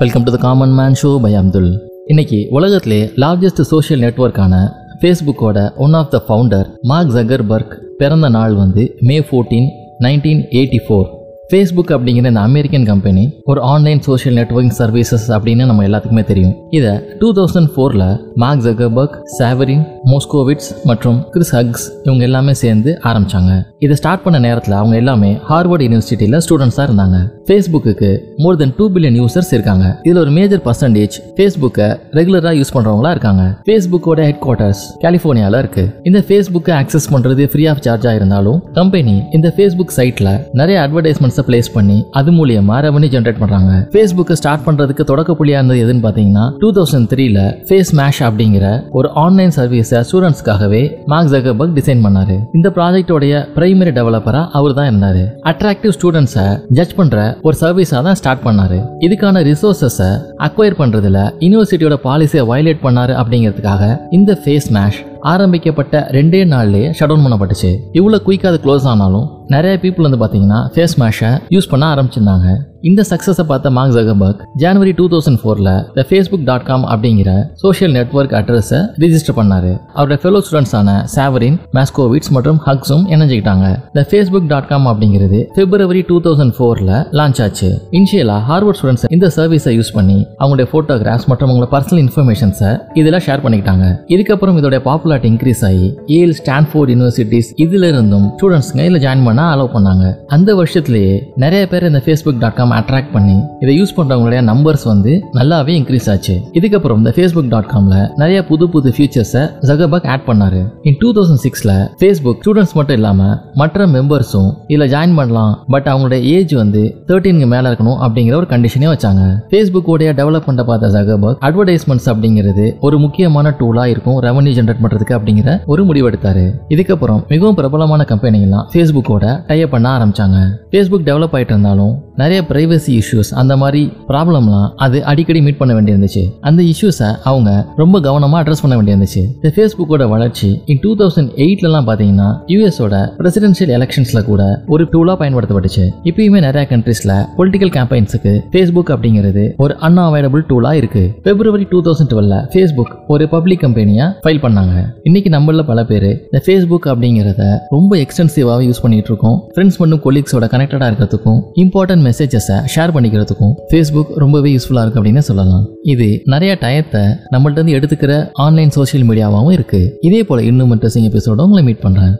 Welcome to the common man show by Abdul இன்னைக்கு உலகத்திலே largest social நெட்வொர்க்கான ஃபேஸ்புக்கோட one of the founder Mark Zuckerberg பிறந்த நாள் வந்து May fourteen nineteen eighty four Facebook அப்படிங்கிற இந்த அமெரிக்கன் கம்பெனி ஒரு ஆன்லைன் சோஷியல் நெட்ஒர்க்கிங் சர்வீசஸ் அப்படின்னு நம்ம எல்லாத்துக்குமே தெரியும். இதை டூ தௌசண்ட் ஃபோரில் மார்க் ஜகர்பர்க் சாவரின் மோஸ்கோவிட்ஸ் மற்றும் கிறிஸ் ஹக்ஸ் இவங்க எல்லாமே சேர்ந்து ஆரம்பிச்சாங்க. இதை ஸ்டார்ட் பண்ண நேரத்தில் அவங்க எல்லாமே ஹார்வர்ட் யூனிவர்சிட்டியில் ஸ்டூடெண்ட்ஸாக இருந்தாங்க. Facebook more than two billion users இருக்காங்க. இதில் ஒரு மேஜர் பர்சன்டேஜ் ஃபேஸ்புக்கை ரெகுலராக யூஸ் பண்ணுறவங்களா இருக்காங்க. ஃபேஸ்புக்கோட ஹெட் குவார்ட்டர்ஸ் கலிஃபோர்னியாவில் இருக்கு. இந்த ஃபேஸ்புக்கை ஆக்சஸ் பண்ணுறது ஃப்ரீ ஆஃப் சார்ஜாக இருந்தாலும் கம்பெனி இந்த ஃபேஸ்புக் சைட்டில் நிறைய அட்வர்டைஸ்மெண்ட்ஸ் பிளேஸ் பண்ணி அது மூலியமா ரெவன்யூ ஜென்ரேட் பண்றாங்க. ஃபேஸ்புக்கை ஸ்டார்ட் பண்றதுக்கு தொடக்க புள்ளியா இருந்தது எதுன்னு பாத்தீங்கன்னா டூ தௌசண்ட் த்ரீல ஃபேஸ் மேஷ் அப்படிங்கிற ஒரு ஆன்லைன் சர்வீஸை ஸ்டூடெண்ட்ஸ்க்காகவே மார்க் ஜகர்பர்க் டிசைன் பண்ணாரு. இந்த ப்ராஜெக்டோடைய பிரைமரி டெவலப்பரா அவர் தான் இருந்தாரு. அட்ராக்டிவ் ஸ்டூடெண்ட்ஸை ஜட்ஜ் பண்ற ஒரு சர்வீஸா தான் ஸ்டார்ட் பண்ணாரு. இதுக்கான ரிசோர்சஸை அக்வயர் பண்றதுல யூனிவர்சிட்டியோட பாலிசியை வயலேட் பண்ணாரு அப்படிங்கிறதுக்காக இந்த ஃபேஸ் மேஷ் ஆரம்பிக்கப்பட்ட ரெண்டே நாள்லயே ஷட் டவுன் பண்ணப்பட்டுச்சு இவ்வளோ குயிக்காக அது க்ளோஸ் ஆனாலும் நிறைய பீப்புள் வந்து பார்த்தீங்கன்னா ஃபேஸ் மேஷை யூஸ் பண்ண ஆரம்பிச்சிருந்தாங்க. இந்த சக்ஸஸை பார்த்த மார்க் ஜகபர்க் ஜனவரி டூ தௌசண்ட் ஃபோரில் த ஃபேஸ்புக் டாட் காம் அப்படிங்கிற சோஷியல் நெட்ஒர்க் அட்ரஸை ரிஜிஸ்டர் பண்ணாரு. அவரோட ஃபெலோ ஸ்டூடெண்ட்ஸான சாவரின் மேஸ்கோவிட்ஸ் மற்றும் ஹக்ஸும் இணைஞ்சிக்கிட்டாங்க. த ஃபேஸ்புக் டாட் காம் அப்படிங்கிறது பிப்ரவரி டூ தௌசண்ட் ஃபோரில் லான்ச் ஆச்சு. இனிஷியலாக ஹார்வர்ட் ஸ்டூடெண்ட்ஸ் இந்த சர்வீஸை யூஸ் பண்ணி அவங்களுடைய ஃபோட்டோகிராஃப்ஸ் மற்றும் அவங்களோட பர்சனல் இன்ஃபர்மேஷன்ஸை இதெல்லாம் ஷேர் பண்ணிக்கிட்டாங்க. இதுக்கப்புறம் இதோட பாப்புலாரிட்டி இன்க்ரீஸ் ஆகி ஏல் ஸ்டான்ஃபோர்ட் யூனிவர்சிட்டிஸ் இதுல இருந்தும் ஸ்டூடெண்ட்ஸ்ங்க இதில் ஜாயின் பண்ண அலோவ் பண்ணாங்க. அந்த வருஷத்துலேயே நிறைய பேர் இந்த ஃபேஸ்புக் டாட் காம் அட்ராக்ட் பண்ணி இதை யூஸ் பண்றவங்களுடைய நம்பர்ஸ் வந்து நல்லாவே இன்க்ரீஸ் ஆச்சு. இதுக்கப்புறம் இந்த ஃபேஸ்புக் டாட் காம்ல நிறைய புது புது ஃபியூச்சர்ஸை ஜகபக் ஆட் பண்ணாரு. இன் டூ தௌசண்ட் சிக்ஸ்ல ஃபேஸ்புக் ஸ்டூடெண்ட்ஸ் மட்டும் இல்லாமல் மற்ற மெம்பர்ஸும் இதில் ஜாயின் பண்ணலாம். பட் அவங்களுடைய ஏஜ் வந்து தேர்ட்டீனுக்கு மேலே இருக்கணும் அப்படிங்கிற ஒரு கண்டிஷனே வச்சாங்க. ஃபேஸ்புக்கோடைய டெவலப்மெண்ட்டை பார்த்த ஜகபக் அட்வர்டைஸ்மெண்ட்ஸ் அப்படிங்கிறது ஒரு முக்கியமான டூலாக இருக்கும் ரெவன்யூ ஜென்ரேட் பண்ணுறதுக்கு அப்படிங்கிற ஒரு முடிவெடுத்தாரு இதுக்கப்புறம் மிகவும் பிரபலமான கம்பெனிகள்லாம் ஃபேஸ்புக்கோட டைப் பண்ண ஆரம்பிச்சாங்க. ஃபேஸ்புக் டெவலப் ஆயிட்டு இருந்தாலும் நிறைய பிரைவசி இஷ்யூஸ் அந்த மாதிரி ப்ராப்ளம்லாம் அது அடிக்கடி மீட் பண்ண வேண்டியிருந்துச்சு. அந்த இஷ்யூஸை அவங்க ரொம்ப கவனமாக அட்ரஸ் பண்ண வேண்டியிருந்துச்சு. இந்த ஃபேஸ்புக்கோட வளர்ச்சி இன் டூ தௌசண்ட் எயிட்லலாம் பார்த்தீங்கன்னா யூஎஸோட பிரசிடென்ஷியல் எலெக்ஷன்ஸில் கூட ஒரு டூலாக பயன்படுத்தப்பட்டுச்சு. இப்பயுமே நிறைய கண்ட்ரீஸில் பொலிட்டிக்கல் கேம்பெயின்ஸுக்கு ஃபேஸ்புக் அப்படிங்கிறது ஒரு அன்அவைலபிள் டூலாக இருக்கு. பிப்ரவரி டூ தௌசண்ட் டுவெல்ல ஃபேஸ்புக் ஒரு பப்ளிக் கம்பெனியாக ஃபைல் பண்ணாங்க. இன்னைக்கு நம்மள பல பேர் இந்த ஃபேஸ்புக் அப்படிங்கிறத ரொம்ப எக்ஸ்டென்சிவாக யூஸ் பண்ணிட்டு இருக்கோம். ஃப்ரெண்ட்ஸ் மட்டும் கொலீக்ஸோட கனெக்டடாக இருக்கிறதுக்கும் இம்பார்ட்டன்ட் மெசேஜஸ் ஷேர் பண்ணிக்கிறதுக்கும் ஃபேஸ்புக் ரொம்பவே யூஸ்ஃபுல்லாக இருக்கு அப்படின்னு சொல்லலாம். இது நிறைய டயத்தை நம்மள்ட்ட இருந்து எடுத்துக்கிற ஆன்லைன் சோஷியல் மீடியாவாகவும் இருக்குது இதே போல் இன்னும் இன்ட்ரெஸ்டிங் எபிசோட உங்களை மீட் பண்ணுறேன்